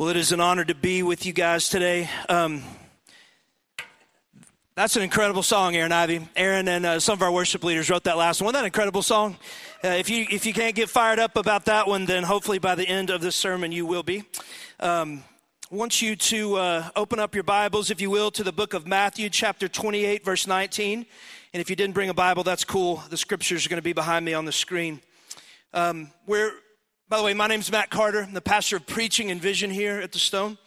Well, it is an honor to be with you guys today. Um, that's an incredible song, Aaron Ivy. Aaron and uh, some of our worship leaders wrote that last one. Wasn't that incredible song? Uh, if you if you can't get fired up about that one, then hopefully by the end of this sermon you will be. Um, I want you to uh, open up your Bibles, if you will, to the book of Matthew, chapter 28, verse 19. And if you didn't bring a Bible, that's cool. The scriptures are going to be behind me on the screen. Um, we're by the way, my name is Matt Carter. I'm the pastor of preaching and vision here at the Stone.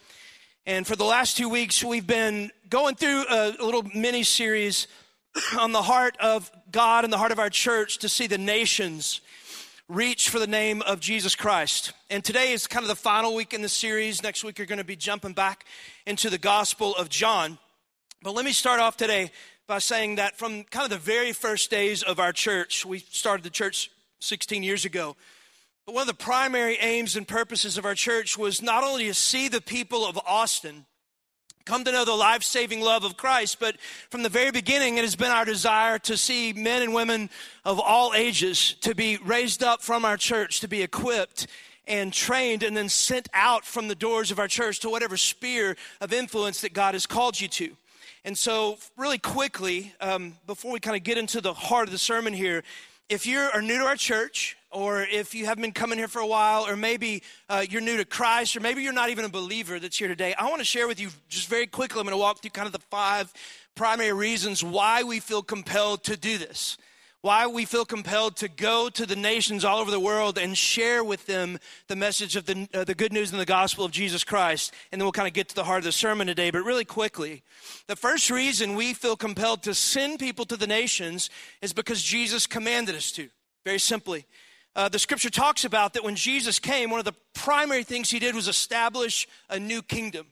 And for the last two weeks, we've been going through a, little mini series on the heart of God and the heart of our church to see the nations reach for the name of Jesus Christ. And today is kind of the final week in the series. Next week, you're going to be jumping back into the Gospel of John. But let me start off today by saying that from kind of the very first days of our church, we started the church 16 years ago. But one of the primary aims and purposes of our church was not only to see the people of Austin come to know the life saving love of Christ, but from the very beginning, it has been our desire to see men and women of all ages to be raised up from our church, to be equipped and trained and then sent out from the doors of our church to whatever sphere of influence that God has called you to. And so, really quickly, um, before we kind of get into the heart of the sermon here, if you are new to our church, or if you haven't been coming here for a while, or maybe uh, you're new to Christ, or maybe you're not even a believer that's here today, I want to share with you just very quickly. I'm going to walk through kind of the five primary reasons why we feel compelled to do this, why we feel compelled to go to the nations all over the world and share with them the message of the, uh, the good news and the gospel of Jesus Christ. And then we'll kind of get to the heart of the sermon today. But really quickly, the first reason we feel compelled to send people to the nations is because Jesus commanded us to. Very simply. Uh, the scripture talks about that when Jesus came, one of the primary things he did was establish a new kingdom.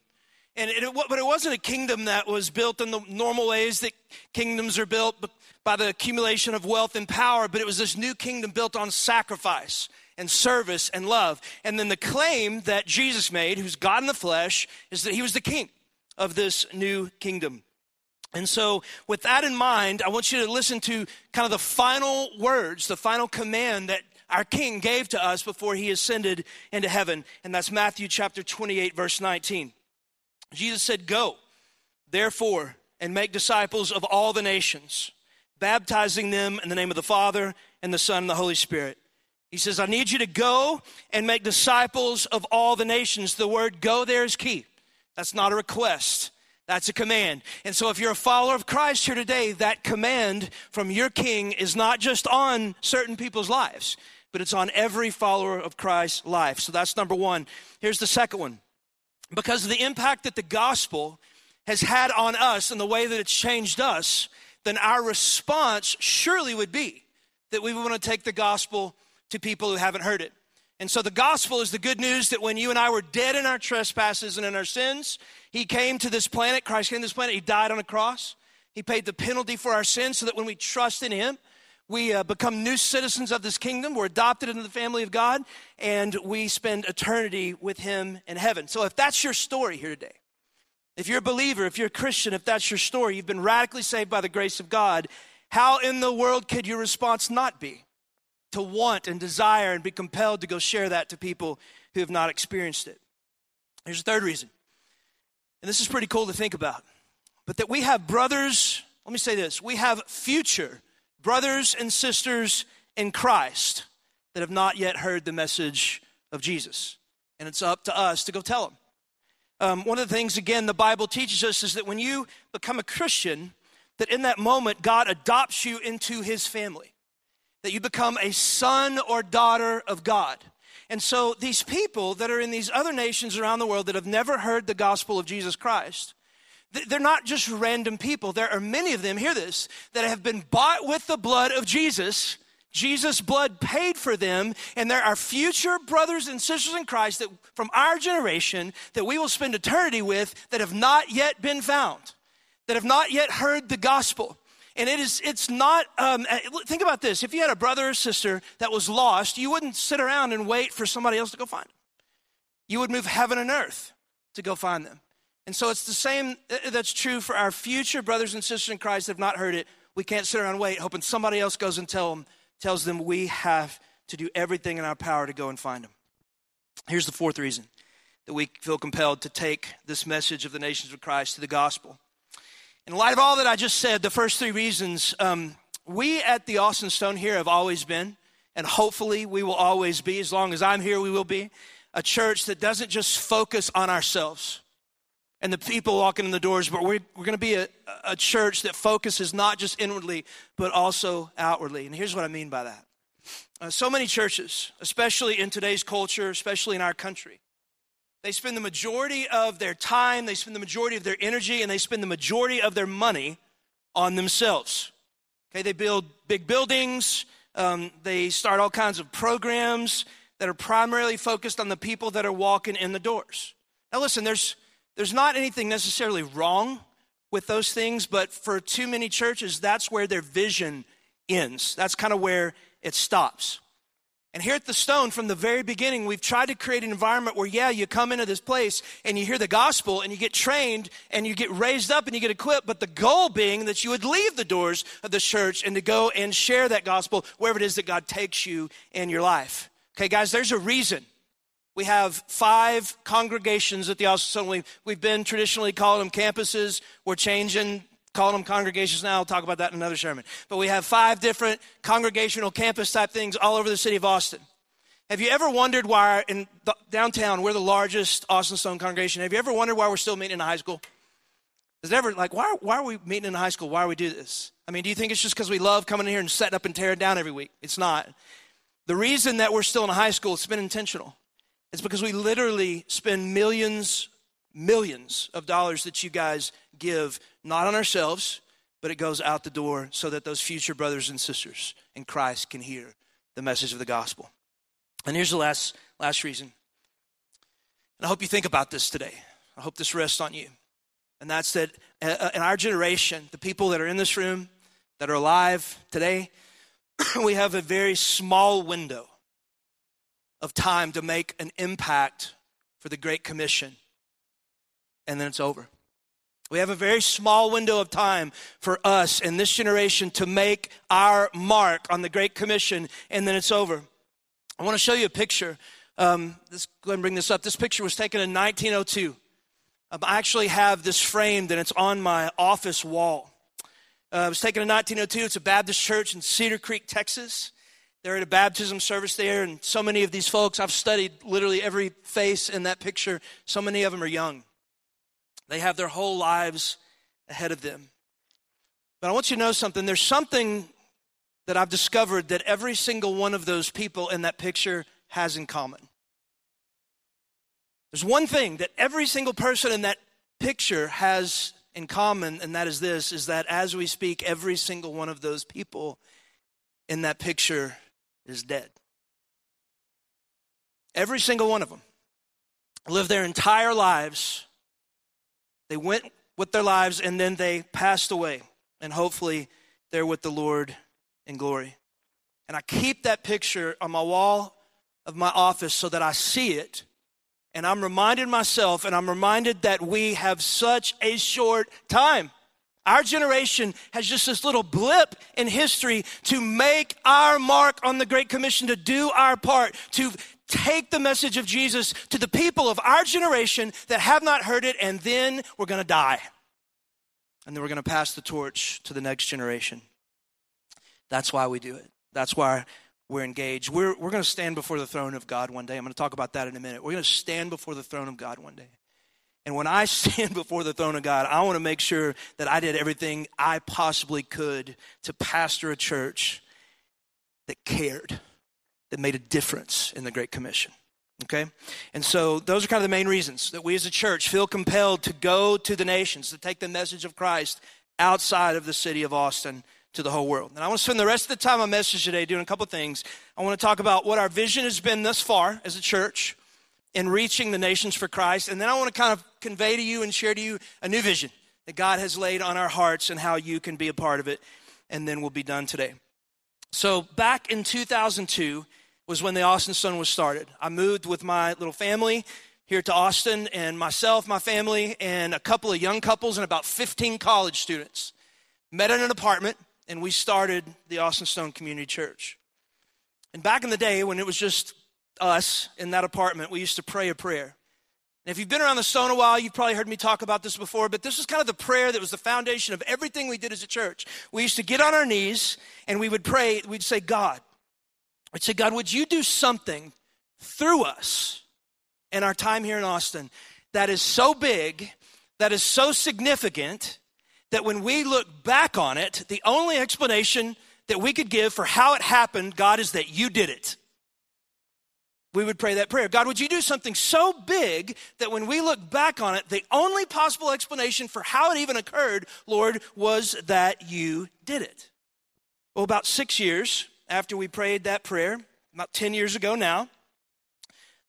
And it, but it wasn't a kingdom that was built in the normal ways that kingdoms are built by the accumulation of wealth and power, but it was this new kingdom built on sacrifice and service and love. And then the claim that Jesus made, who's God in the flesh, is that he was the king of this new kingdom. And so, with that in mind, I want you to listen to kind of the final words, the final command that our King gave to us before he ascended into heaven. And that's Matthew chapter 28, verse 19. Jesus said, Go, therefore, and make disciples of all the nations, baptizing them in the name of the Father and the Son and the Holy Spirit. He says, I need you to go and make disciples of all the nations. The word go there is key. That's not a request. That's a command. And so, if you're a follower of Christ here today, that command from your king is not just on certain people's lives but it's on every follower of Christ's life. So that's number one. Here's the second one. Because of the impact that the gospel has had on us and the way that it's changed us, then our response surely would be that we want to take the gospel to people who haven't heard it. And so the gospel is the good news that when you and I were dead in our trespasses and in our sins, He came to this planet, Christ came to this planet, He died on a cross. He paid the penalty for our sins so that when we trust in Him, we uh, become new citizens of this kingdom. We're adopted into the family of God, and we spend eternity with Him in heaven. So, if that's your story here today, if you're a believer, if you're a Christian, if that's your story, you've been radically saved by the grace of God, how in the world could your response not be? To want and desire and be compelled to go share that to people who have not experienced it. Here's a third reason, and this is pretty cool to think about, but that we have brothers, let me say this, we have future brothers and sisters in Christ that have not yet heard the message of Jesus. And it's up to us to go tell them. Um, one of the things, again, the Bible teaches us is that when you become a Christian, that in that moment, God adopts you into his family, that you become a son or daughter of God. And so, these people that are in these other nations around the world that have never heard the gospel of Jesus Christ, they're not just random people. There are many of them, hear this, that have been bought with the blood of Jesus. Jesus' blood paid for them, and there are future brothers and sisters in Christ that from our generation that we will spend eternity with that have not yet been found, that have not yet heard the gospel. And it is, it's not, um, uh, think about this. If you had a brother or sister that was lost, you wouldn't sit around and wait for somebody else to go find them. You would move heaven and earth to go find them. And so it's the same uh, that's true for our future brothers and sisters in Christ that have not heard it. We can't sit around and wait, hoping somebody else goes and tell them, tells them we have to do everything in our power to go and find them. Here's the fourth reason that we feel compelled to take this message of the nations of Christ to the gospel. In light of all that I just said, the first three reasons, um, we at the Austin Stone here have always been, and hopefully we will always be, as long as I'm here, we will be, a church that doesn't just focus on ourselves and the people walking in the doors, but we're, we're going to be a, a church that focuses not just inwardly, but also outwardly. And here's what I mean by that. Uh, so many churches, especially in today's culture, especially in our country, they spend the majority of their time, they spend the majority of their energy, and they spend the majority of their money on themselves. Okay, they build big buildings, um, they start all kinds of programs that are primarily focused on the people that are walking in the doors. Now, listen, there's, there's not anything necessarily wrong with those things, but for too many churches, that's where their vision ends. That's kind of where it stops. And here at the Stone, from the very beginning, we've tried to create an environment where, yeah, you come into this place and you hear the gospel and you get trained and you get raised up and you get equipped, but the goal being that you would leave the doors of the church and to go and share that gospel wherever it is that God takes you in your life. Okay, guys, there's a reason. We have five congregations at the Austin. We've, we've been traditionally calling them campuses. We're changing calling them congregations now. I'll talk about that in another sermon. But we have five different congregational campus type things all over the city of Austin. Have you ever wondered why in the, downtown we're the largest Austin Stone congregation? Have you ever wondered why we're still meeting in high school? Is it ever like why, why are we meeting in high school? Why do we do this? I mean, do you think it's just because we love coming in here and setting up and tearing down every week? It's not. The reason that we're still in high school, it's been intentional. It's because we literally spend millions, millions of dollars that you guys give not on ourselves, but it goes out the door so that those future brothers and sisters in Christ can hear the message of the gospel. And here's the last, last reason. And I hope you think about this today. I hope this rests on you. And that's that uh, uh, in our generation, the people that are in this room, that are alive today, we have a very small window of time to make an impact for the Great Commission. And then it's over. We have a very small window of time for us in this generation to make our mark on the Great Commission, and then it's over. I want to show you a picture. Um, let's go ahead and bring this up. This picture was taken in 1902. Um, I actually have this framed, and it's on my office wall. Uh, it was taken in 1902. It's a Baptist church in Cedar Creek, Texas. They're at a baptism service there, and so many of these folks, I've studied literally every face in that picture. So many of them are young. They have their whole lives ahead of them. But I want you to know something. There's something that I've discovered that every single one of those people in that picture has in common. There's one thing that every single person in that picture has in common, and that is this is that as we speak, every single one of those people in that picture is dead. Every single one of them lived their entire lives they went with their lives and then they passed away. And hopefully they're with the Lord in glory. And I keep that picture on my wall of my office so that I see it. And I'm reminded myself and I'm reminded that we have such a short time. Our generation has just this little blip in history to make our mark on the Great Commission, to do our part, to take the message of Jesus to the people of our generation that have not heard it, and then we're going to die. And then we're going to pass the torch to the next generation. That's why we do it. That's why we're engaged. We're, we're going to stand before the throne of God one day. I'm going to talk about that in a minute. We're going to stand before the throne of God one day. And when I stand before the throne of God, I want to make sure that I did everything I possibly could to pastor a church that cared that made a difference in the Great Commission. Okay? And so those are kind of the main reasons that we as a church feel compelled to go to the nations, to take the message of Christ outside of the city of Austin to the whole world. And I want to spend the rest of the time on message today doing a couple things. I want to talk about what our vision has been thus far as a church in reaching the nations for Christ. And then I want to kind of convey to you and share to you a new vision that God has laid on our hearts and how you can be a part of it. And then we'll be done today. So back in 2002, was when the Austin Stone was started. I moved with my little family here to Austin, and myself, my family, and a couple of young couples and about 15 college students met in an apartment, and we started the Austin Stone Community Church. And back in the day, when it was just us in that apartment, we used to pray a prayer. And if you've been around the stone a while, you've probably heard me talk about this before, but this was kind of the prayer that was the foundation of everything we did as a church. We used to get on our knees and we would pray, we'd say, God, we'd say, God, would you do something through us in our time here in Austin that is so big, that is so significant, that when we look back on it, the only explanation that we could give for how it happened, God, is that you did it we would pray that prayer. God, would you do something so big that when we look back on it, the only possible explanation for how it even occurred, Lord, was that you did it? Well, about six years after we prayed that prayer, about 10 years ago now,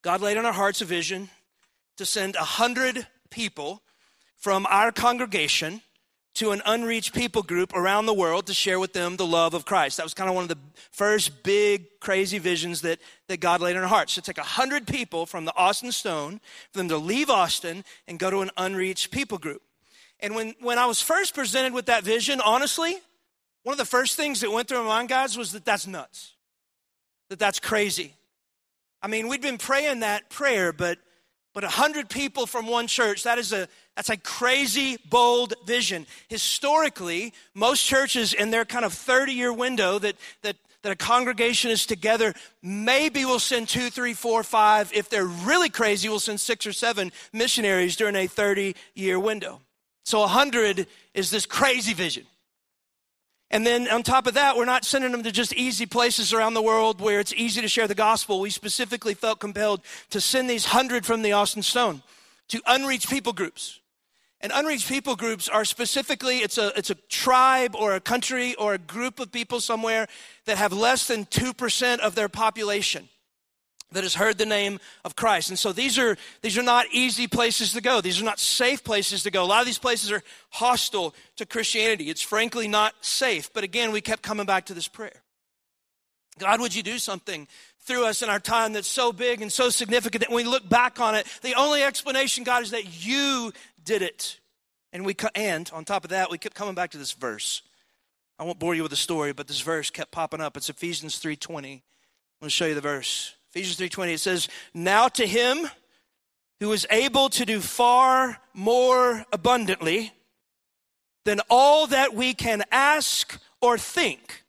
God laid on our hearts a vision to send a hundred people from our congregation to an unreached people group around the world to share with them the love of Christ. That was kind of one of the first big, crazy visions that, that God laid in our hearts. To take 100 people from the Austin Stone, for them to leave Austin and go to an unreached people group. And when, when I was first presented with that vision, honestly, one of the first things that went through my mind, guys, was that that's nuts, that that's crazy. I mean, we'd been praying that prayer, but but 100 people from one church, that is a, that's a crazy, bold vision. Historically, most churches in their kind of 30 year window that, that, that a congregation is together, maybe will send two, three, four, five. If they're really crazy, we'll send six or seven missionaries during a 30 year window. So 100 is this crazy vision. And then on top of that, we're not sending them to just easy places around the world where it's easy to share the gospel. We specifically felt compelled to send these hundred from the Austin Stone to unreached people groups. And unreached people groups are specifically, it's a, it's a tribe or a country or a group of people somewhere that have less than 2% of their population that has heard the name of Christ. And so these are these are not easy places to go. These are not safe places to go. A lot of these places are hostile to Christianity. It's frankly not safe. But again, we kept coming back to this prayer. God, would you do something through us in our time that's so big and so significant that when we look back on it, the only explanation, God, is that you did it. And we and on top of that, we kept coming back to this verse. I won't bore you with the story, but this verse kept popping up. It's Ephesians 3:20. I'm going to show you the verse. Ephesians 3:20 it says, "Now to him who is able to do far more abundantly than all that we can ask or think,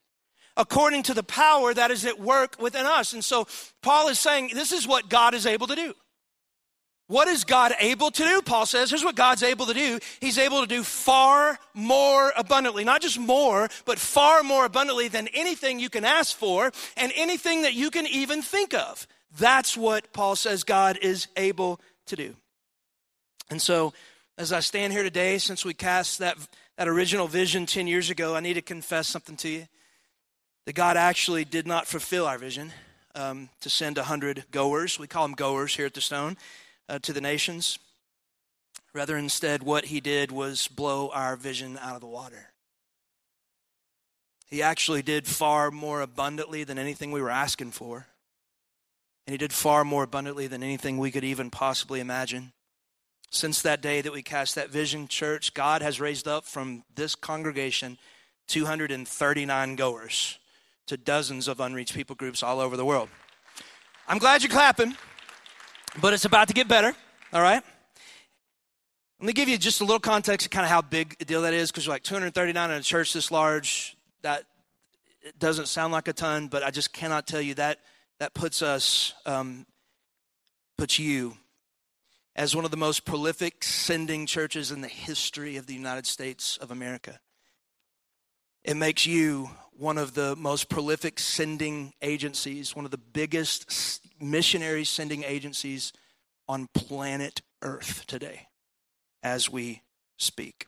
according to the power that is at work within us." And so Paul is saying this is what God is able to do. What is God able to do? Paul says, here's what God's able to do. He's able to do far more abundantly. Not just more, but far more abundantly than anything you can ask for and anything that you can even think of. That's what Paul says God is able to do. And so, as I stand here today, since we cast that, that original vision 10 years ago, I need to confess something to you that God actually did not fulfill our vision um, to send 100 goers. We call them goers here at the Stone uh, to the nations. Rather, instead, what he did was blow our vision out of the water. He actually did far more abundantly than anything we were asking for. And he did far more abundantly than anything we could even possibly imagine. Since that day that we cast that vision, church, God has raised up from this congregation 239 goers to dozens of unreached people groups all over the world. I'm glad you're clapping but it's about to get better, all right? Let me give you just a little context of kind of how big a deal that is, because you're like 239 in a church this large, that it doesn't sound like a ton, but I just cannot tell you that that puts us, um, puts you as one of the most prolific sending churches in the history of the United States of America. It makes you one of the most prolific sending agencies, one of the biggest missionary sending agencies on planet Earth today as we speak.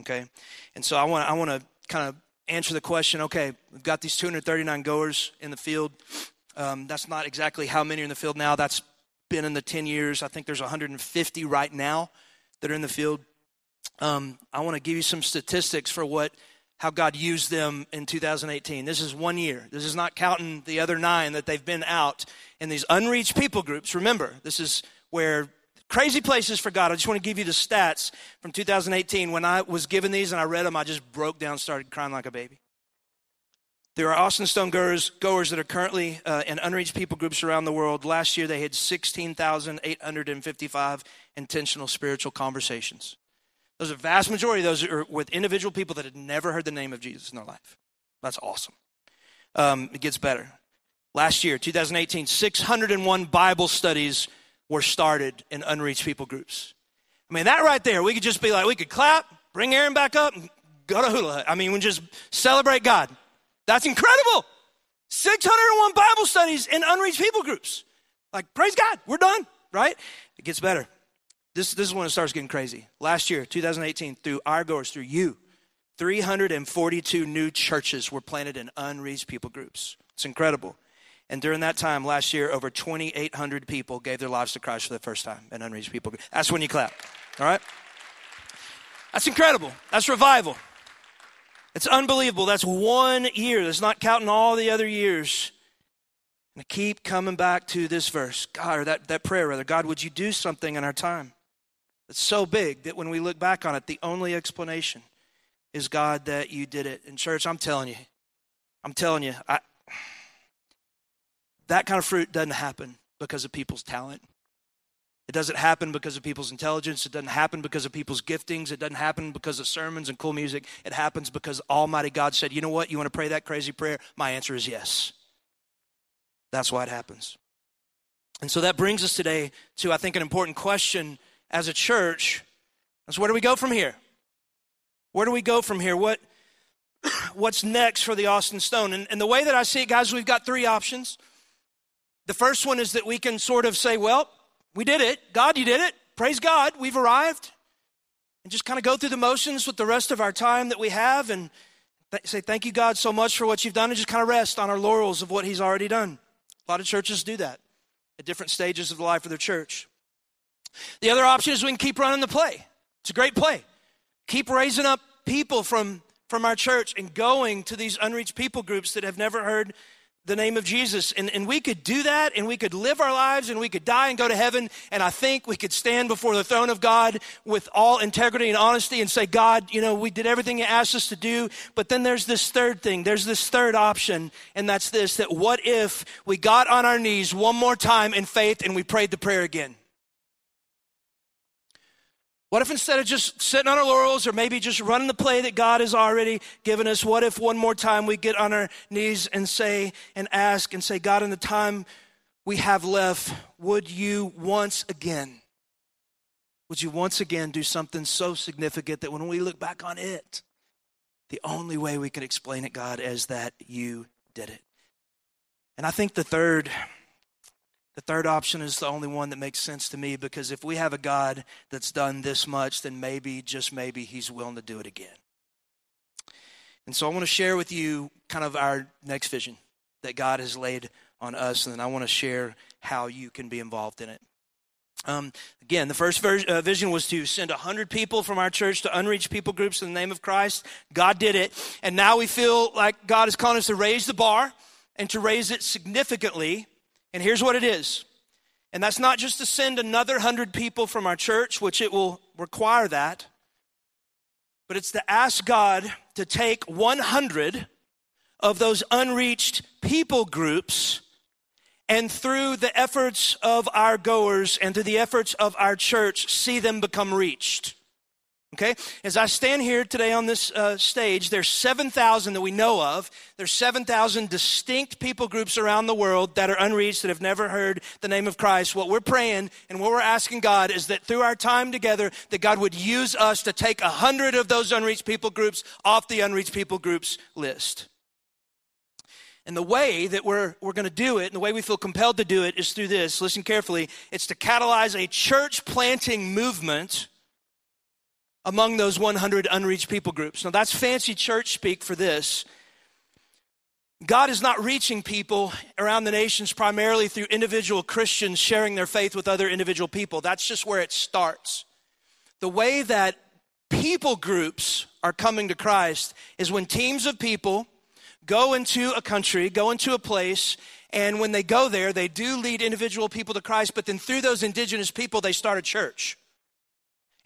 Okay? And so I want I want to kind of answer the question okay, we've got these 239 goers in the field. Um, that's not exactly how many are in the field now. That's been in the 10 years. I think there's 150 right now that are in the field. Um, I want to give you some statistics for what how God used them in 2018. This is one year. This is not counting the other nine that they've been out in these unreached people groups. Remember, this is where crazy places for God. I just want to give you the stats from 2018. When I was given these and I read them, I just broke down, started crying like a baby. There are Austin Stone goers, goers that are currently uh, in unreached people groups around the world. Last year, they had 16,855 intentional spiritual conversations. Those are vast majority of those are with individual people that had never heard the name of Jesus in their life. That's awesome. Um, it gets better. Last year, 2018, 601 Bible studies were started in unreached people groups. I mean, that right there, we could just be like, we could clap, bring Aaron back up, and go to hula. I mean, we just celebrate God. That's incredible. 601 Bible studies in unreached people groups. Like, praise God, we're done, right? It gets better. This, this is when it starts getting crazy. Last year, 2018, through our goers, through you, 342 new churches were planted in unreached people groups. It's incredible. And during that time last year, over 2,800 people gave their lives to Christ for the first time in unreached people. Groups. That's when you clap. All right? That's incredible. That's revival. It's unbelievable. That's one year. That's not counting all the other years. And I keep coming back to this verse, God, or that, that prayer rather. God, would you do something in our time? It's so big that when we look back on it, the only explanation is God that you did it. In church, I'm telling you, I'm telling you, I, that kind of fruit doesn't happen because of people's talent. It doesn't happen because of people's intelligence. It doesn't happen because of people's giftings. It doesn't happen because of sermons and cool music. It happens because Almighty God said, You know what? You want to pray that crazy prayer? My answer is yes. That's why it happens. And so that brings us today to, I think, an important question as a church. Is where do we go from here? Where do we go from here? What, what's next for the Austin Stone? And, and the way that I see it, guys, we've got three options. The first one is that we can sort of say, well, we did it. God, you did it. Praise God, we've arrived. And just kind of go through the motions with the rest of our time that we have and th- say, Thank you, God, so much for what you've done, and just kind of rest on our laurels of what He's already done. A lot of churches do that at different stages of the life of their church. The other option is we can keep running the play. It's a great play. Keep raising up people from, from our church and going to these unreached people groups that have never heard the name of Jesus. And, and we could do that and we could live our lives and we could die and go to heaven. And I think we could stand before the throne of God with all integrity and honesty and say, God, you know, we did everything you asked us to do. But then there's this third thing. There's this third option. And that's this, that what if we got on our knees one more time in faith and we prayed the prayer again? What if instead of just sitting on our laurels or maybe just running the play that God has already given us, what if one more time we get on our knees and say and ask and say, God, in the time we have left, would you once again, would you once again do something so significant that when we look back on it, the only way we can explain it, God, is that you did it. And I think the third the third option is the only one that makes sense to me because if we have a God that's done this much, then maybe, just maybe, He's willing to do it again. And so I want to share with you kind of our next vision that God has laid on us, and then I want to share how you can be involved in it. Um, again, the first ver- uh, vision was to send 100 people from our church to unreached people groups in the name of Christ. God did it. And now we feel like God is calling us to raise the bar and to raise it significantly and here's what it is. And that's not just to send another hundred people from our church, which it will require that, but it's to ask God to take 100 of those unreached people groups and through the efforts of our goers and through the efforts of our church, see them become reached. Okay? As I stand here today on this uh, stage, there's 7,000 that we know of. There's 7,000 distinct people groups around the world that are unreached, that have never heard the name of Christ. What we're praying and what we're asking God is that through our time together, that God would use us to take a hundred of those unreached people groups off the unreached people groups list. And the way that we're, we're going to do it, and the way we feel compelled to do it, is through this. Listen carefully. It's to catalyze a church planting movement among those 100 unreached people groups. Now, that's fancy church speak for this. God is not reaching people around the nations primarily through individual Christians sharing their faith with other individual people. That's just where it starts. The way that people groups are coming to Christ is when teams of people go into a country, go into a place, and when they go there, they do lead individual people to Christ, but then through those indigenous people, they start a church.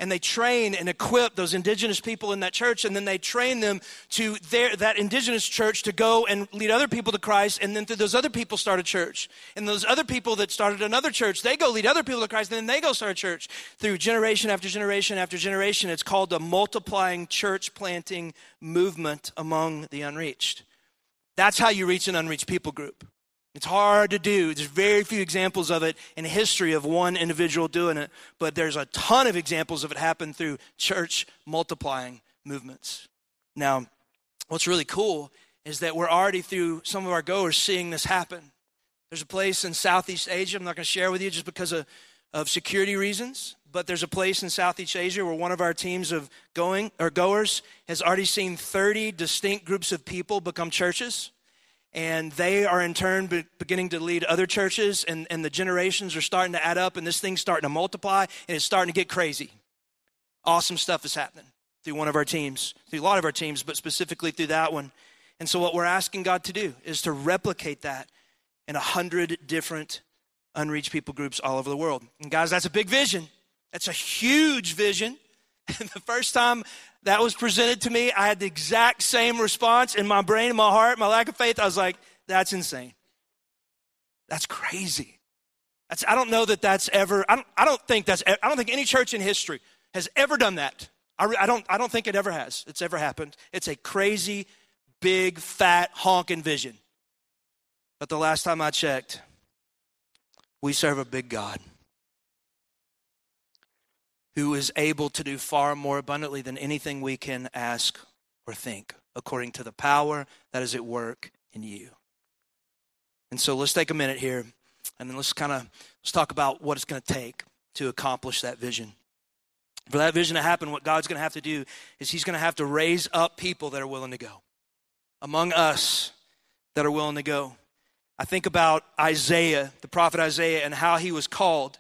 And they train and equip those indigenous people in that church and then they train them to their, that indigenous church to go and lead other people to christ and then through those other people start a church. And those other people that started another church they go lead other people to christ and then they go start a church. Through generation after generation after generation it's called the multiplying church planting movement among the unreached. That's how you reach an unreached people group it's hard to do. There's very few examples of it in history of one individual doing it, but there's a ton of examples of it happen through church multiplying movements. Now, what's really cool is that we're already through some of our goers seeing this happen. There's a place in Southeast Asia, I'm not going to share with you just because of, of security reasons, but there's a place in Southeast Asia where one of our teams of going or goers has already seen 30 distinct groups of people become churches and they are in turn be- beginning to lead other churches and, and the generations are starting to add up and this thing's starting to multiply and it's starting to get crazy. Awesome stuff is happening through one of our teams through a lot of our teams but specifically through that one. And so what we're asking god to do is to replicate that in a hundred different unreached people groups all over the world. And guys that's a big vision. That's a huge vision and the first time that was presented to me, I had the exact same response in my brain, in my heart, my lack of faith. I was like, that's insane. That's crazy. That's, I don't know that that's ever, I don't, I don't think that's, I don't think any church in history has ever done that. I, I, don't, I don't think it ever has. It's ever happened. It's a crazy, big, fat, honking vision. But the last time I checked, we serve a big God who is able to do far more abundantly than anything we can ask or think, according to the power that is at work in you. And so let's take a minute here and then let's kind of let's talk about what it's going to take to accomplish that vision. For that vision to happen, what God's going to have to do is He's going to have to raise up people that are willing to go. Among us that are willing to go. I think about Isaiah, the prophet Isaiah, and how he was called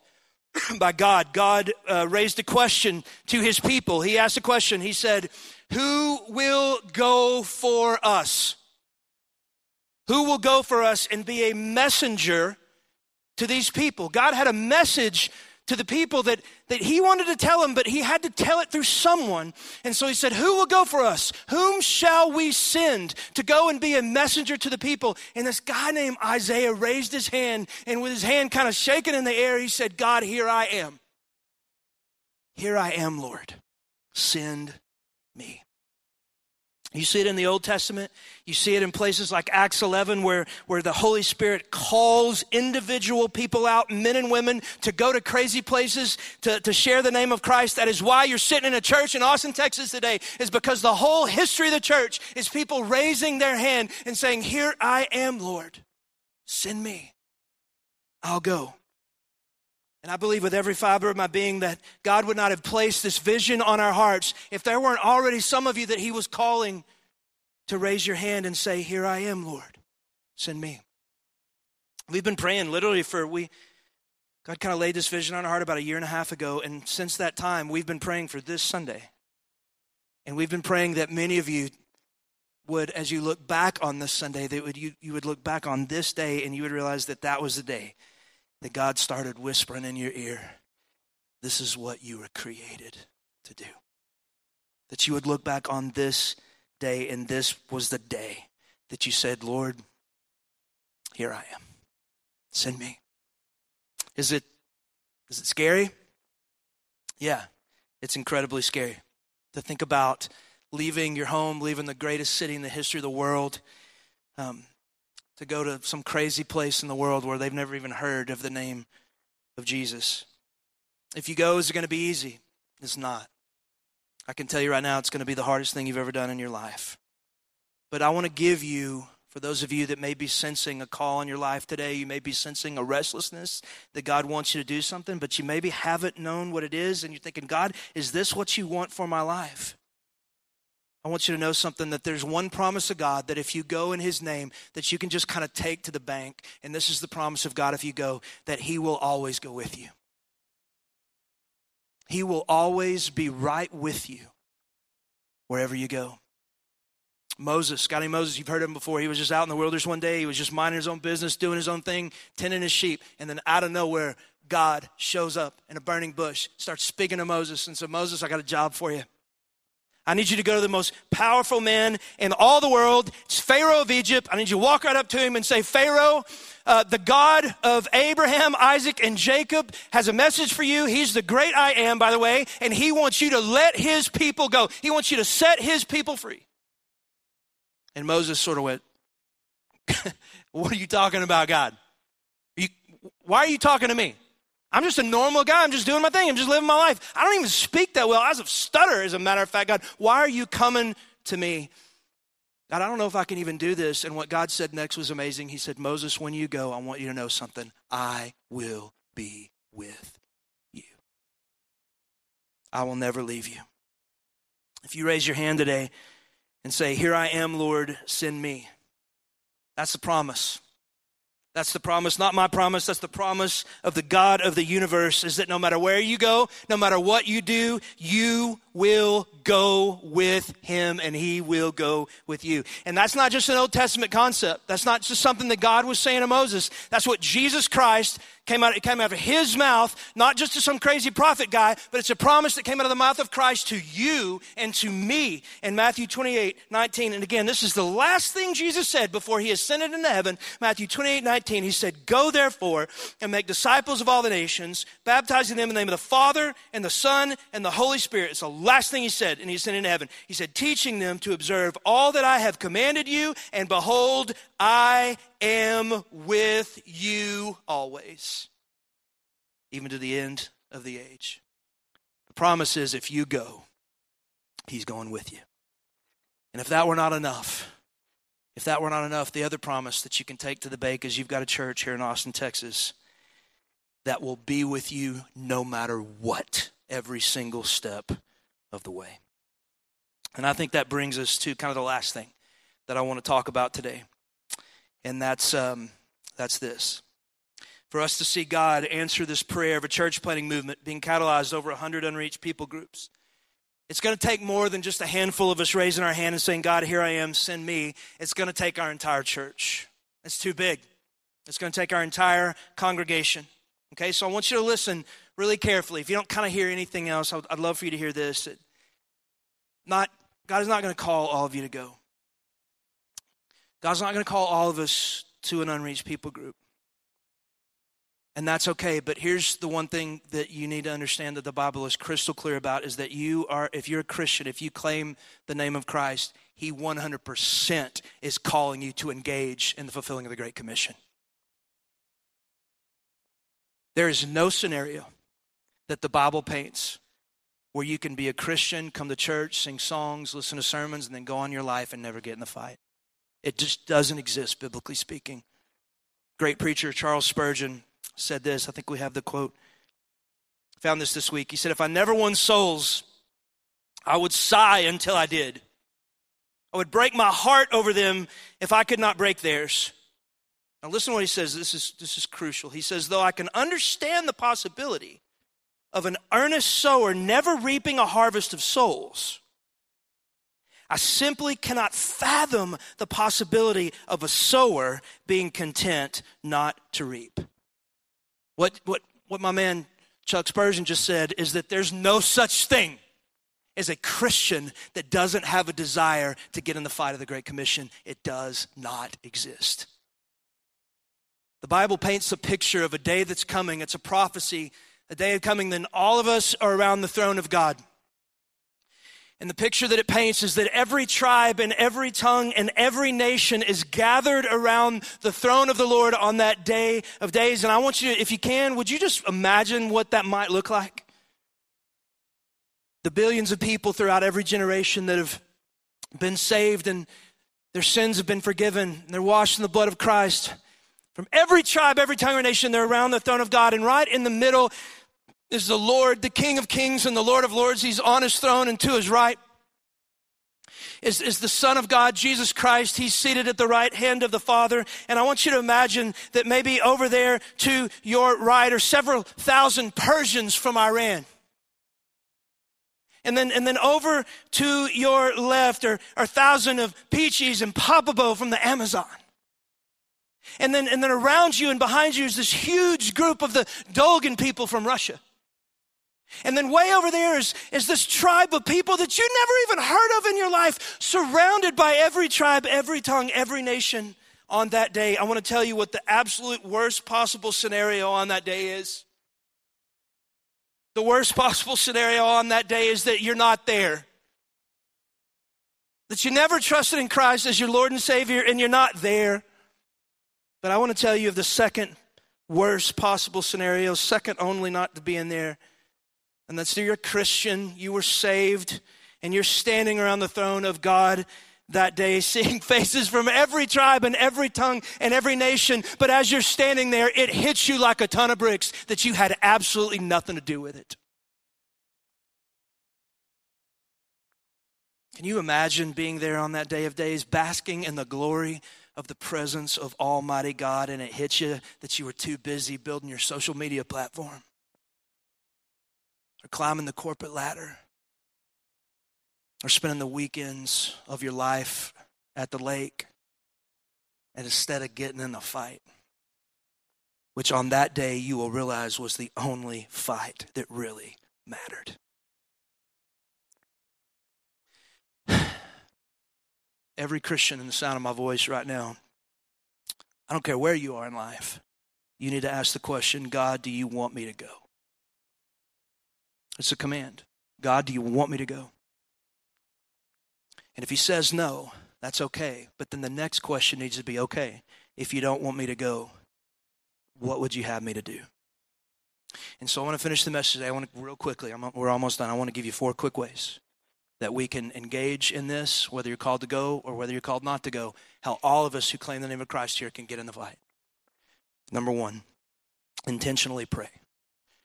by God. God uh, raised a question to his people. He asked a question. He said, Who will go for us? Who will go for us and be a messenger to these people? God had a message to the people that, that he wanted to tell them, but he had to tell it through someone. And so he said, Who will go for us? Whom shall we send to go and be a messenger to the people? And this guy named Isaiah raised his hand, and with his hand kind of shaking in the air, he said, God, here I am. Here I am, Lord. Send me. You see it in the Old Testament. You see it in places like Acts 11, where, where the Holy Spirit calls individual people out, men and women, to go to crazy places to, to share the name of Christ. That is why you're sitting in a church in Austin, Texas today, is because the whole history of the church is people raising their hand and saying, Here I am, Lord. Send me. I'll go. And I believe with every fiber of my being that God would not have placed this vision on our hearts if there weren't already some of you that He was calling to raise your hand and say, Here I am, Lord. Send me. We've been praying literally for we God kind of laid this vision on our heart about a year and a half ago, and since that time we've been praying for this Sunday. And we've been praying that many of you would, as you look back on this Sunday, that would you, you would look back on this day and you would realize that that was the day that God started whispering in your ear, This is what you were created to do. That you would look back on this day, and this was the day that you said, Lord, here I am. Send me. Is it is it scary? Yeah, it's incredibly scary to think about leaving your home, leaving the greatest city in the history of the world, um, to go to some crazy place in the world where they've never even heard of the name of Jesus. If you go, is it going to be easy? It's not. I can tell you right now, it's going to be the hardest thing you've ever done in your life. But I want to give you, for those of you that may be sensing a call in your life today, you may be sensing a restlessness that God wants you to do something, but you maybe haven't known what it is, and you're thinking, God, is this what you want for my life? I want you to know something that there's one promise of God that if you go in his name that you can just kind of take to the bank and this is the promise of God if you go that he will always go with you. He will always be right with you wherever you go. Moses, Scotty Moses, you've heard of him before. He was just out in the wilderness one day. He was just minding his own business, doing his own thing, tending his sheep. And then out of nowhere, God shows up in a burning bush, starts speaking to Moses, and said, Moses, I got a job for you. I need you to go to the most powerful man in all the world. It's Pharaoh of Egypt. I need you to walk right up to him and say, Pharaoh, uh, the God of Abraham, Isaac, and Jacob has a message for you. He's the great I am, by the way, and he wants you to let his people go. He wants you to set his people free. And Moses sort of went, What are you talking about, God? You, why are you talking to me? I'm just a normal guy. I'm just doing my thing. I'm just living my life. I don't even speak that well. I was a stutter, as a matter of fact. God, why are you coming to me? God, I don't know if I can even do this. And what God said next was amazing. He said, Moses, when you go, I want you to know something. I will be with you. I will never leave you. If you raise your hand today and say, Here I am, Lord, send me, that's the promise. That's the promise, not my promise. That's the promise of the God of the universe is that no matter where you go, no matter what you do, you will go with him and he will go with you. And that's not just an Old Testament concept. That's not just something that God was saying to Moses. That's what Jesus Christ came out, it came out of his mouth, not just to some crazy prophet guy, but it's a promise that came out of the mouth of Christ to you and to me in Matthew 28, 19. And again, this is the last thing Jesus said before he ascended into heaven. Matthew 28, 19. He said, Go therefore and make disciples of all the nations, baptizing them in the name of the Father and the Son and the Holy Spirit. It's the last thing he said, and he ascended into heaven. He said, Teaching them to observe all that I have commanded you, and behold, I am with you always, even to the end of the age. The promise is if you go, He's going with you. And if that were not enough, if that were not enough, the other promise that you can take to the bank is you've got a church here in Austin, Texas that will be with you no matter what, every single step of the way. And I think that brings us to kind of the last thing that I want to talk about today and that's um, that's this. For us to see God answer this prayer of a church planting movement being catalyzed over 100 unreached people groups, it's going to take more than just a handful of us raising our hand and saying, God, here I am, send me. It's going to take our entire church. It's too big. It's going to take our entire congregation. Okay, so I want you to listen really carefully. If you don't kind of hear anything else, I'd love for you to hear this. Not, God is not going to call all of you to go. God's not going to call all of us to an unreached people group. And that's okay, but here's the one thing that you need to understand that the Bible is crystal clear about is that you are, if you're a Christian, if you claim the name of Christ, He 100% is calling you to engage in the fulfilling of the Great Commission. There is no scenario that the Bible paints where you can be a Christian, come to church, sing songs, listen to sermons, and then go on your life and never get in the fight. It just doesn't exist, biblically speaking. Great preacher Charles Spurgeon said this. I think we have the quote. Found this this week. He said, If I never won souls, I would sigh until I did. I would break my heart over them if I could not break theirs. Now, listen to what he says. This is, this is crucial. He says, Though I can understand the possibility of an earnest sower never reaping a harvest of souls, I simply cannot fathom the possibility of a sower being content not to reap. What, what, what my man Chuck Spurgeon just said is that there's no such thing as a Christian that doesn't have a desire to get in the fight of the Great Commission. It does not exist. The Bible paints a picture of a day that's coming. It's a prophecy, a day of coming, then all of us are around the throne of God. And the picture that it paints is that every tribe and every tongue and every nation is gathered around the throne of the Lord on that day of days. And I want you to, if you can, would you just imagine what that might look like? The billions of people throughout every generation that have been saved and their sins have been forgiven, and they're washed in the blood of Christ. From every tribe, every tongue or nation, they're around the throne of God. And right in the middle is the Lord, the King of Kings and the Lord of Lords. He's on his throne, and to his right is, is the Son of God, Jesus Christ. He's seated at the right hand of the Father. And I want you to imagine that maybe over there to your right are several thousand Persians from Iran. And then, and then over to your left are, are a thousand of Pichis and Papabo from the Amazon. And then, and then around you and behind you is this huge group of the Dogon people from Russia. And then way over there is, is this tribe of people that you never even heard of in your life, surrounded by every tribe, every tongue, every nation on that day. I want to tell you what the absolute worst possible scenario on that day is. The worst possible scenario on that day is that you're not there. That you never trusted in Christ as your Lord and Savior and you're not there. But I want to tell you of the second worst possible scenario, second only not to be in there. And that's that you're a Christian, you were saved, and you're standing around the throne of God that day, seeing faces from every tribe and every tongue and every nation. But as you're standing there, it hits you like a ton of bricks that you had absolutely nothing to do with it. Can you imagine being there on that day of days, basking in the glory of the presence of Almighty God, and it hits you that you were too busy building your social media platform or climbing the corporate ladder or spending the weekends of your life at the lake, and instead of getting in a fight, which on that day you will realize was the only fight that really mattered. every Christian in the sound of my voice right now, I don't care where you are in life, you need to ask the question God, do you want me to go? It's a command. God, do you want me to go? And if he says no, that's okay. But then the next question needs to be okay, if you don't want me to go, what would you have me to do? And so I want to finish the message today. I want to, real quickly, I'm, we're almost done. I want to give you four quick ways that we can engage in this, whether you're called to go or whether you're called not to go, how all of us who claim the name of Christ here can get in the fight. Number one, intentionally pray.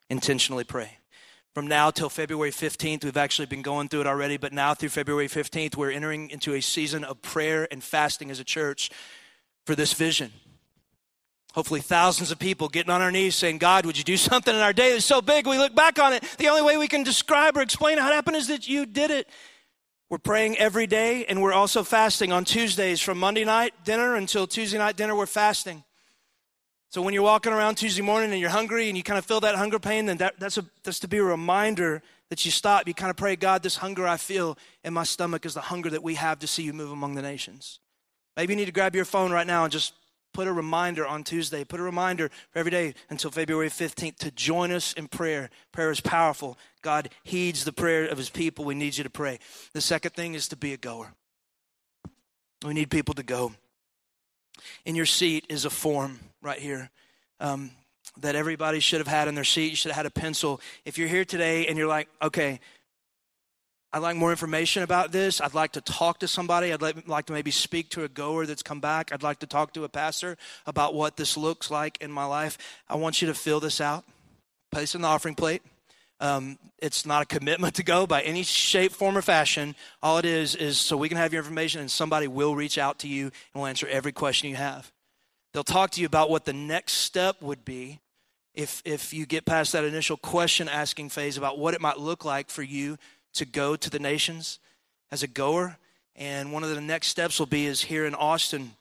Intentionally pray. From now till February 15th, we've actually been going through it already, but now through February 15th, we're entering into a season of prayer and fasting as a church for this vision. Hopefully, thousands of people getting on our knees saying, God, would you do something in our day that's so big? We look back on it. The only way we can describe or explain how it happened is that you did it. We're praying every day, and we're also fasting on Tuesdays from Monday night dinner until Tuesday night dinner. We're fasting. So when you're walking around Tuesday morning and you're hungry and you kind of feel that hunger pain, then that, that's, a, that's to be a reminder that you stop. You kind of pray, God, this hunger I feel in my stomach is the hunger that we have to see you move among the nations. Maybe you need to grab your phone right now and just Put a reminder on Tuesday. Put a reminder for every day until February 15th to join us in prayer. Prayer is powerful. God heeds the prayer of his people. We need you to pray. The second thing is to be a goer. We need people to go. In your seat is a form right here um, that everybody should have had in their seat. You should have had a pencil. If you're here today and you're like, okay, I'd like more information about this. I'd like to talk to somebody. I'd like to maybe speak to a goer that's come back. I'd like to talk to a pastor about what this looks like in my life. I want you to fill this out, place in the offering plate. Um, it's not a commitment to go by any shape, form, or fashion. All it is is so we can have your information and somebody will reach out to you and will answer every question you have. They'll talk to you about what the next step would be if, if you get past that initial question asking phase about what it might look like for you to go to the nations as a goer. And one of the next steps will be is here in Austin,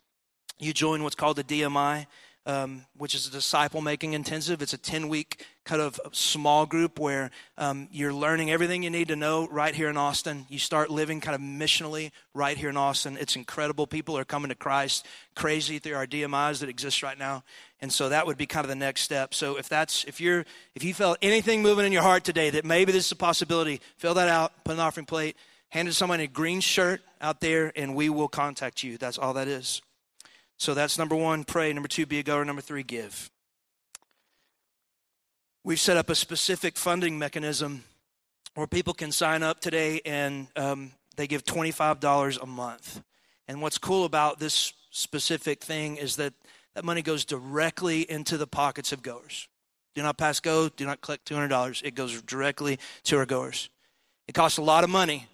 you join what's called the DMI, um, which is a disciple making intensive. It's a 10 week kind of small group where um, you're learning everything you need to know right here in Austin. You start living kind of missionally right here in Austin. It's incredible. People are coming to Christ crazy through our DMIs that exist right now. And so that would be kind of the next step. So if that's if you're if you felt anything moving in your heart today that maybe this is a possibility, fill that out, put an offering plate, hand it to someone in a green shirt out there, and we will contact you. That's all that is. So that's number one, pray. Number two, be a goer. Number three, give. We've set up a specific funding mechanism where people can sign up today and um, they give $25 a month. And what's cool about this specific thing is that that money goes directly into the pockets of goers. Do not pass go, do not collect $200. It goes directly to our goers. It costs a lot of money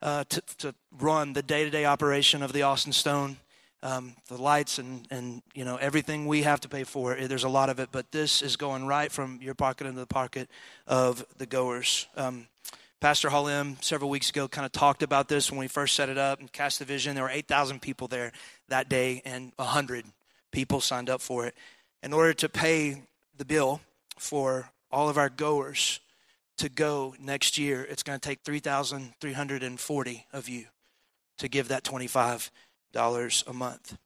uh, to, to run the day to day operation of the Austin Stone um, the lights and, and you know everything we have to pay for there's a lot of it but this is going right from your pocket into the pocket of the goers. Um, pastor Halim several weeks ago kind of talked about this when we first set it up and cast the vision there were 8000 people there that day and 100 people signed up for it. In order to pay the bill for all of our goers to go next year, it's going to take 3,340 of you to give that $25 a month.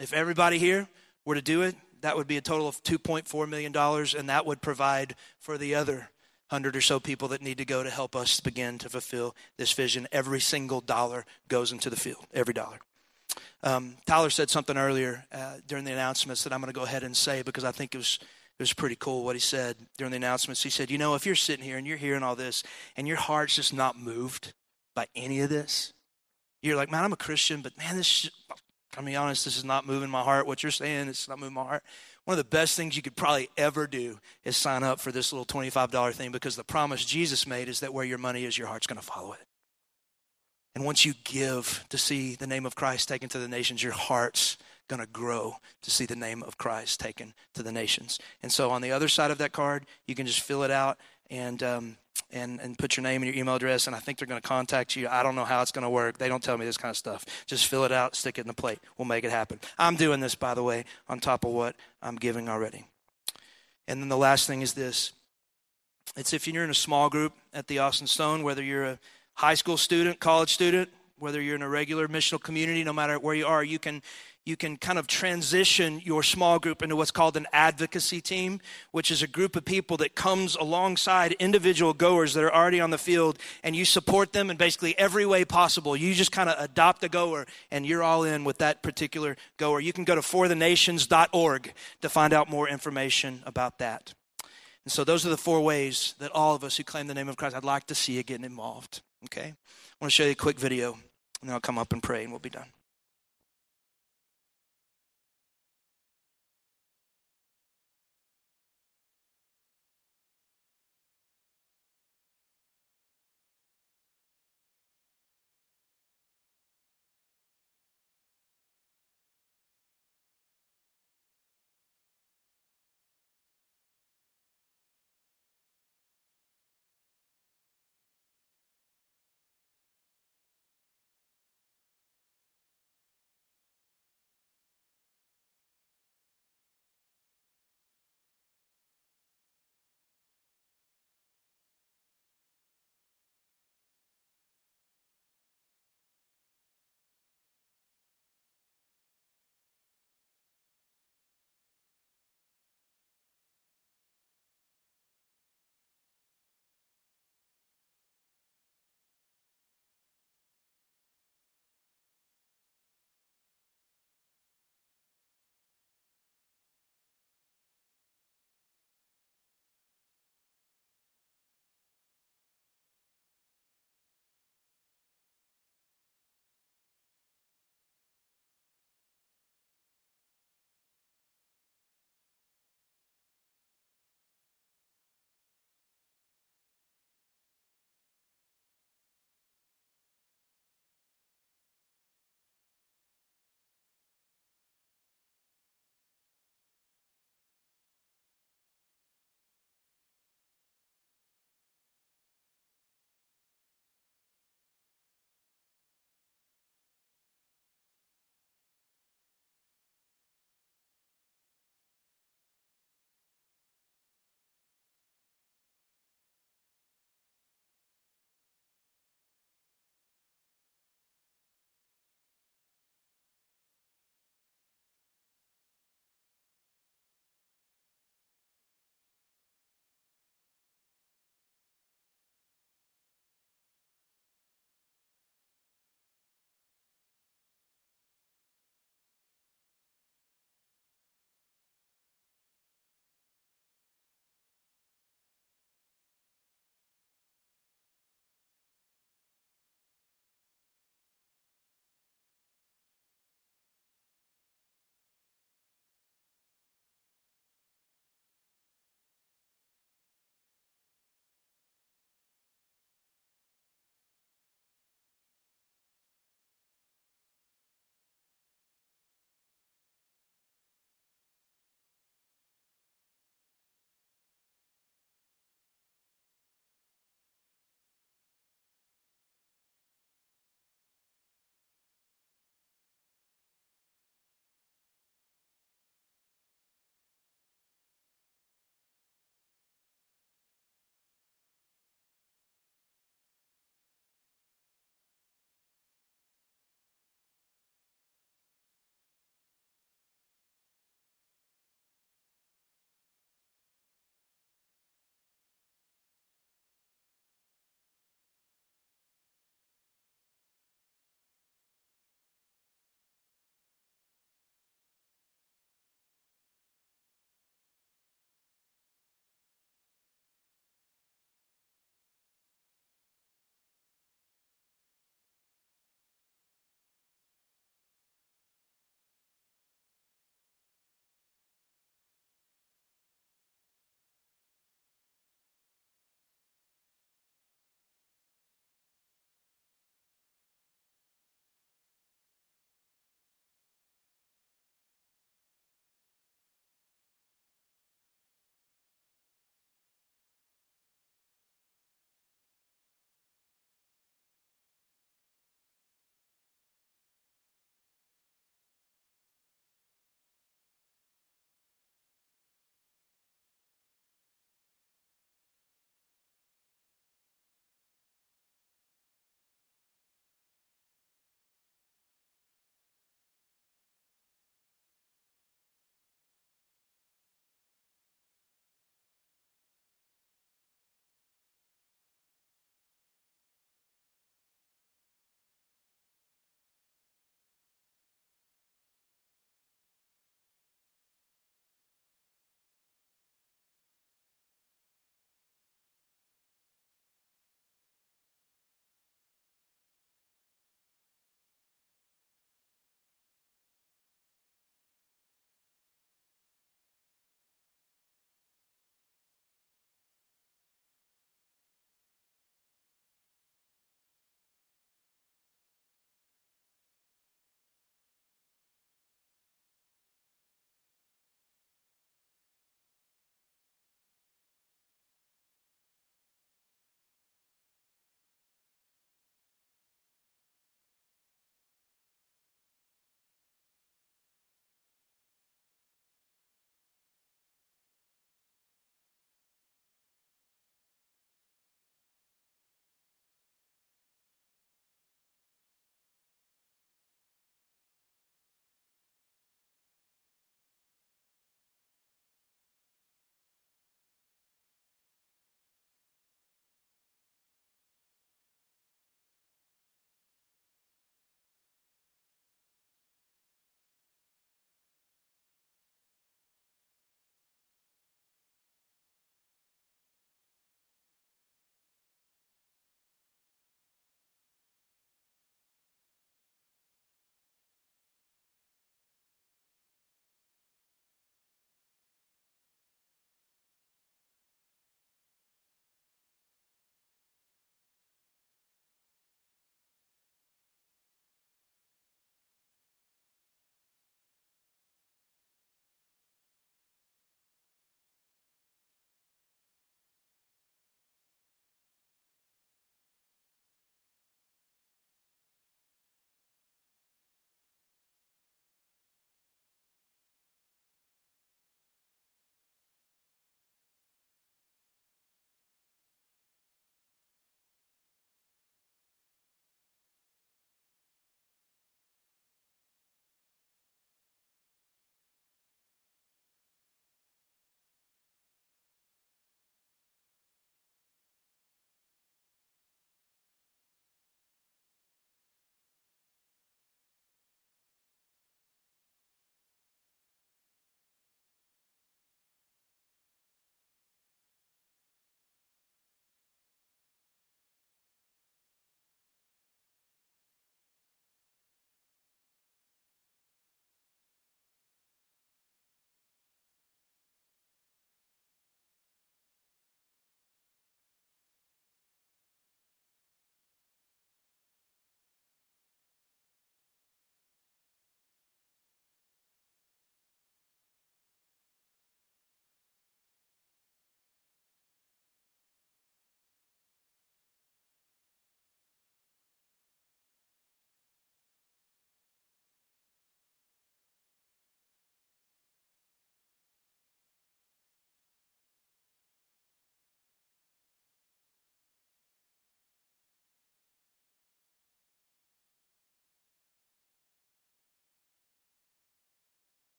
If everybody here were to do it, that would be a total of $2.4 million, and that would provide for the other hundred or so people that need to go to help us begin to fulfill this vision. Every single dollar goes into the field, every dollar. Um, Tyler said something earlier uh, during the announcements that I'm going to go ahead and say because I think it was it was pretty cool what he said during the announcements. He said, "You know, if you're sitting here and you're hearing all this and your heart's just not moved by any of this, you're like, man, I'm a Christian, but man, this I'm be honest, this is not moving my heart. What you're saying, it's not moving my heart. One of the best things you could probably ever do is sign up for this little $25 thing because the promise Jesus made is that where your money is, your heart's going to follow it. And once you give to see the name of Christ taken to the nations, your heart's going to grow to see the name of Christ taken to the nations. And so on the other side of that card, you can just fill it out and um, and, and put your name and your email address, and I think they're going to contact you. I don't know how it's going to work. They don't tell me this kind of stuff. Just fill it out, stick it in the plate. We'll make it happen. I'm doing this, by the way, on top of what I'm giving already. And then the last thing is this it's if you're in a small group at the Austin Stone, whether you're a high school student, college student, whether you're in a regular missional community, no matter where you are, you can you can kind of transition your small group into what's called an advocacy team, which is a group of people that comes alongside individual goers that are already on the field and you support them in basically every way possible. You just kind of adopt a goer and you're all in with that particular goer. You can go to forthenations.org to find out more information about that. And so those are the four ways that all of us who claim the name of Christ, I'd like to see you getting involved. Okay? I want to show you a quick video and then I'll come up and pray and we'll be done.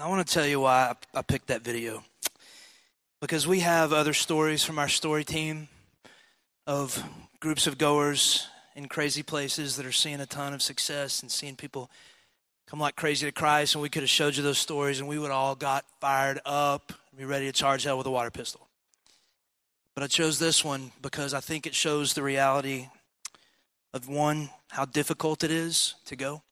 I want to tell you why I picked that video. Because we have other stories from our story team of groups of goers in crazy places that are seeing a ton of success and seeing people come like crazy to Christ. And we could have showed you those stories and we would all got fired up and be ready to charge hell with a water pistol. But I chose this one because I think it shows the reality of one, how difficult it is to go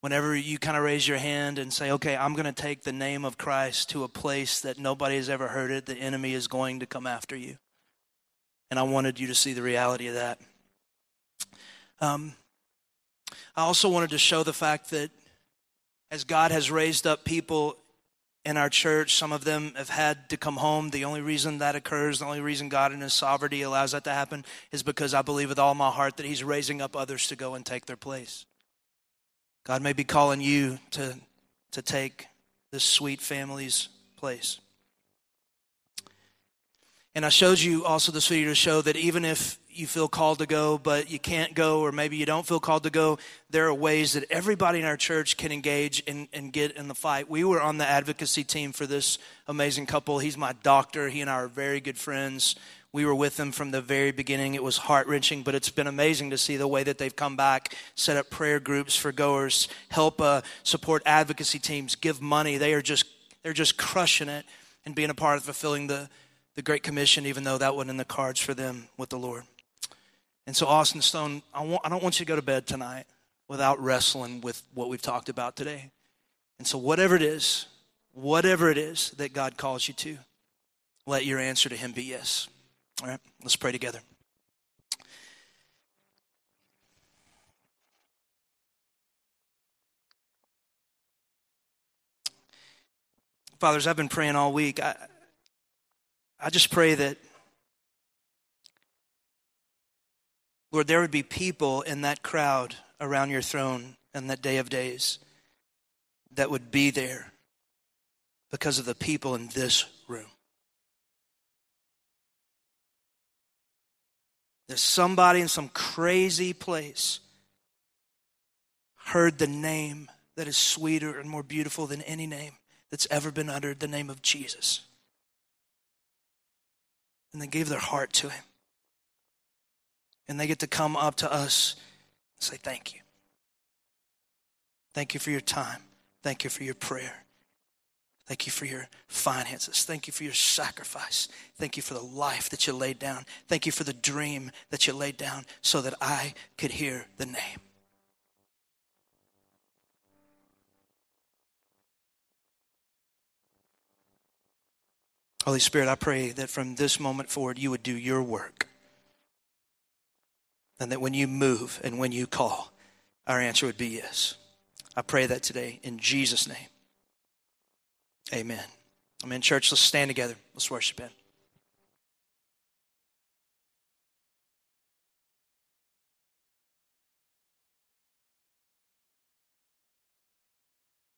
whenever you kind of raise your hand and say, okay, I'm going to take the name of Christ to a place that nobody has ever heard it, the enemy is going to come after you. And I wanted you to see the reality of that. Um, I also wanted to show the fact that as God has raised up people in our church, some of them have had to come home. The only reason that occurs, the only reason God in His sovereignty allows that to happen, is because I believe with all my heart that He's raising up others to go and take their place. God may be calling you to, to take this sweet family's place. And I showed you also this video to show that even if you feel called to go, but you can't go, or maybe you don't feel called to go, there are ways that everybody in our church can engage and, and get in the fight. We were on the advocacy team for this amazing couple. He's my doctor. He and I are very good friends. We were with them from the very beginning. It was heart wrenching, but it's been amazing to see the way that they've come back, set up prayer groups for goers, help uh, support advocacy teams, give money. They are just they're just crushing it and being a part of fulfilling the the Great Commission, even though that wasn't in the cards for them with the Lord. And so, Austin Stone, I, want, I don't want you to go to bed tonight without wrestling with what we've talked about today. And so, whatever it is, whatever it is that God calls you to, let your answer to Him be yes. All right, let's pray together. Fathers, I've been praying all week. I, I just pray that, Lord, there would be people in that crowd around your throne on that day of days that would be there because of the people in this room. That somebody in some crazy place heard the name that is sweeter and more beautiful than any name that's ever been uttered, the name of Jesus. And they gave their heart to him. And they get to come up to us and say, Thank you. Thank you for your time. Thank you for your prayer. Thank you for your finances. Thank you for your sacrifice. Thank you for the life that you laid down. Thank you for the dream that you laid down so that I could hear the name. Holy Spirit, I pray that from this moment forward you would do your work. And that when you move and when you call, our answer would be yes. I pray that today in Jesus' name. Amen. Amen. Church, let's stand together. Let's worship Him.